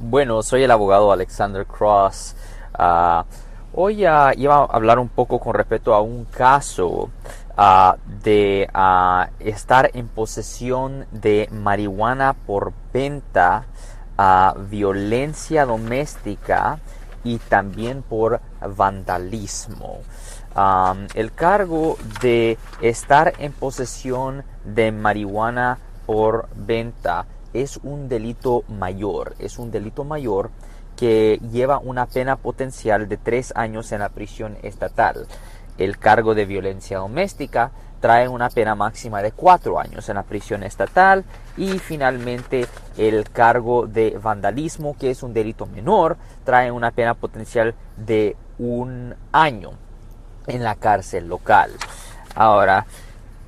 Bueno, soy el abogado Alexander Cross. Ah, hoy uh, iba a hablar un poco con respecto a un caso uh, de estar en posesión de marihuana por venta, violencia doméstica y también por vandalismo. El cargo de estar en posesión de marihuana por venta es un delito mayor, es un delito mayor que lleva una pena potencial de tres años en la prisión estatal. El cargo de violencia doméstica trae una pena máxima de cuatro años en la prisión estatal y finalmente el cargo de vandalismo, que es un delito menor, trae una pena potencial de un año en la cárcel local. Ahora,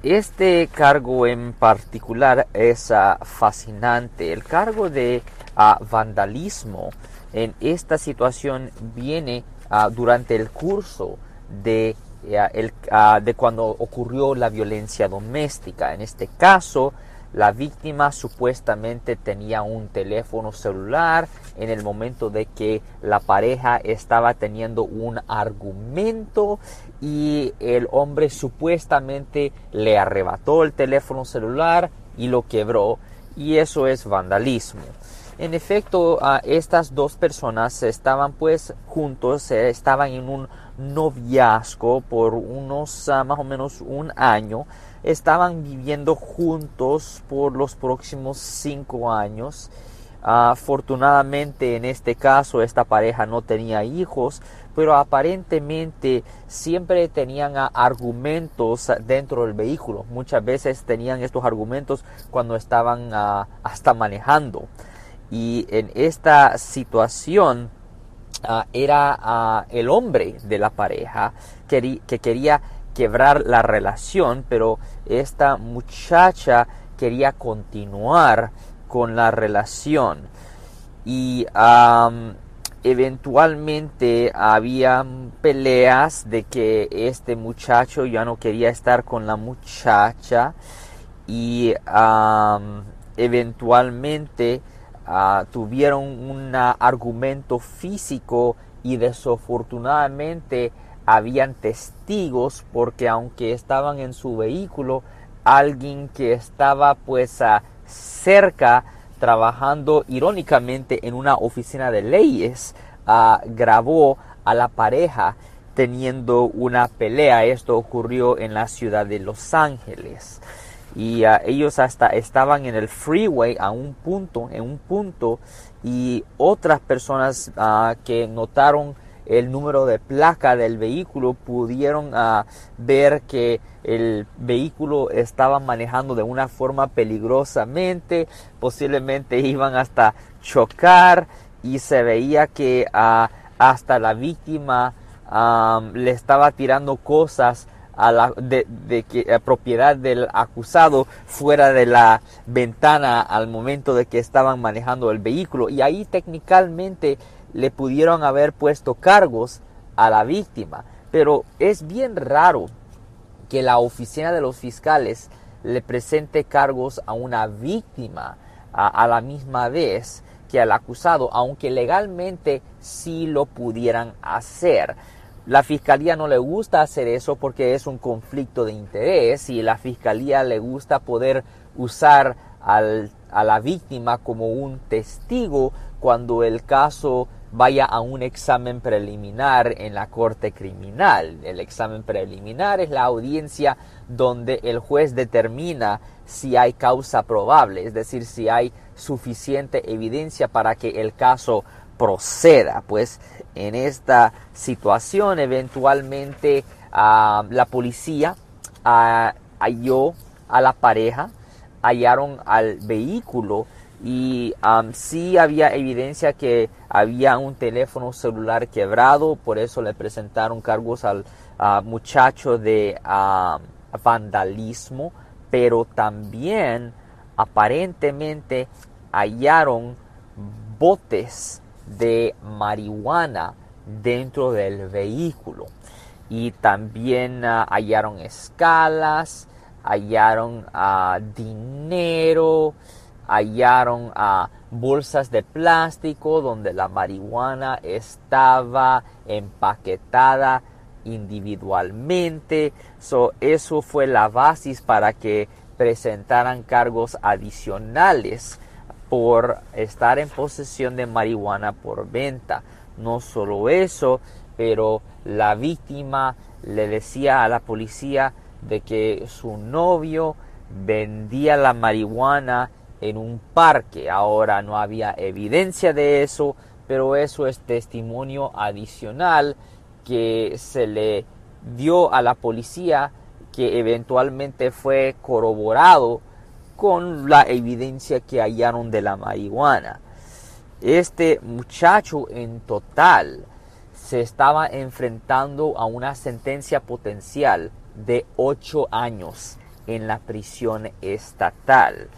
este cargo en particular es ah, fascinante. El cargo de ah, vandalismo en esta situación viene ah, durante el curso de, de cuando ocurrió la violencia doméstica. En este caso, la víctima supuestamente tenía un teléfono celular en el momento de que la pareja estaba teniendo un argumento y el hombre supuestamente le arrebató el teléfono celular y lo quebró y eso es vandalismo. En efecto, estas dos personas estaban pues juntos, eh, estaban en un noviazgo por unos ah, más o menos un año estaban viviendo juntos por los próximos cinco años. afortunadamente en este caso esta pareja no tenía hijos, pero aparentemente siempre tenían argumentos dentro del vehículo. Muchas veces tenían estos argumentos cuando estaban ah, hasta manejando. Y en esta situación ah, era ah, el hombre de la pareja que, que quería quebrar la relación, pero esta muchacha quería continuar con la relación. Y eventualmente había peleas de que este muchacho ya no quería estar con la muchacha y eventualmente ah, tuvieron un argumento físico y desafortunadamente habían testigos porque aunque estaban en su vehículo, alguien que estaba pues cerca trabajando irónicamente en una oficina de leyes ah, grabó a la pareja teniendo una pelea. Esto ocurrió en la ciudad de Los Ángeles. Y ellos hasta estaban en el freeway a un punto, en un punto, y otras personas ah, que notaron el número de placa del vehículo pudieron ah, ver que el vehículo estaba manejando de una forma peligrosamente, posiblemente iban hasta chocar y se veía que ah, hasta la víctima le estaba tirando cosas a la, de, propiedad del acusado fuera de la ventana al momento de que estaban manejando el vehículo y ahí técnicamente le pudieron haber puesto cargos a la víctima. Pero es bien raro que la oficina de los fiscales le presente cargos a una víctima a, la misma vez que al acusado, aunque legalmente sí lo pudieran hacer. La fiscalía no le gusta hacer eso porque es un conflicto de interés y la fiscalía le gusta poder usar a la víctima como un testigo cuando el caso vaya a un examen preliminar en la corte criminal. El examen preliminar es la audiencia donde el juez determina si hay causa probable, es decir, si hay suficiente evidencia para que el caso proceda. Pues en esta situación eventualmente ah, la policía uh, halló a la pareja, hallaron al vehículo y sí había evidencia que había un teléfono celular quebrado, por eso le presentaron cargos al muchacho de vandalismo, pero también aparentemente hallaron botes de marihuana dentro del vehículo y también ah, hallaron escalas, hallaron ah, dinero, hallaron a bolsas de plástico donde la marihuana estaba empaquetada individualmente. eso fue la base para que presentaran cargos adicionales por estar en posesión de marihuana por venta. No solo eso, pero la víctima le decía a la policía de que su novio vendía la marihuana en un parque. Ahora no había evidencia de eso, pero eso es testimonio adicional que se le dio a la policía que eventualmente fue corroborado con la evidencia que hallaron de la marihuana. Este muchacho en total se estaba enfrentando a una sentencia potencial de 8 años en la prisión estatal.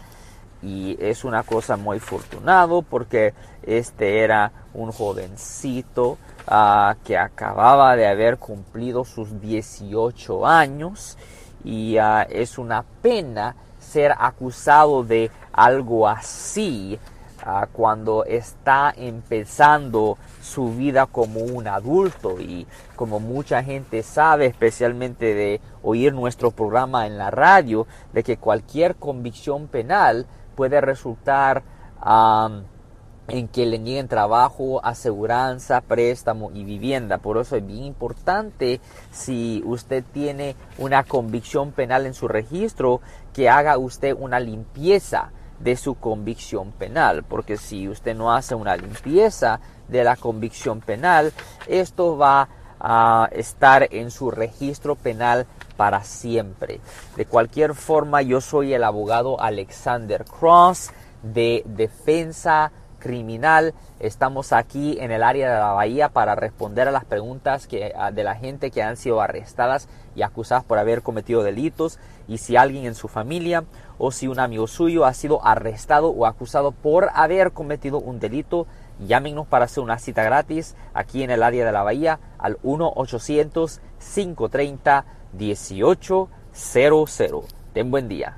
Y es una cosa muy afortunado porque este era un jovencito ah, que acababa de haber cumplido sus 18 años y ah, es una pena ser acusado de algo así ah, cuando está empezando su vida como un adulto. Y como mucha gente sabe, especialmente de oír nuestro programa en la radio, de que cualquier convicción penal puede resultar en que le nieguen trabajo, aseguranza, préstamo y vivienda. Por eso es bien importante si usted tiene una convicción penal en su registro, que haga usted una limpieza de su convicción penal, porque si usted no hace una limpieza de la convicción penal, esto va a estar en su registro penal para siempre. De cualquier forma, yo soy el abogado Alexander Cross de Defensa criminal. Estamos aquí en el área de la bahía para responder a las preguntas que, de la gente que han sido arrestadas y acusadas por haber cometido delitos y si alguien en su familia o si un amigo suyo ha sido arrestado o acusado por haber cometido un delito, llámenos para hacer una cita gratis aquí en el área de la bahía al 1-800-530-1800. Ten buen día.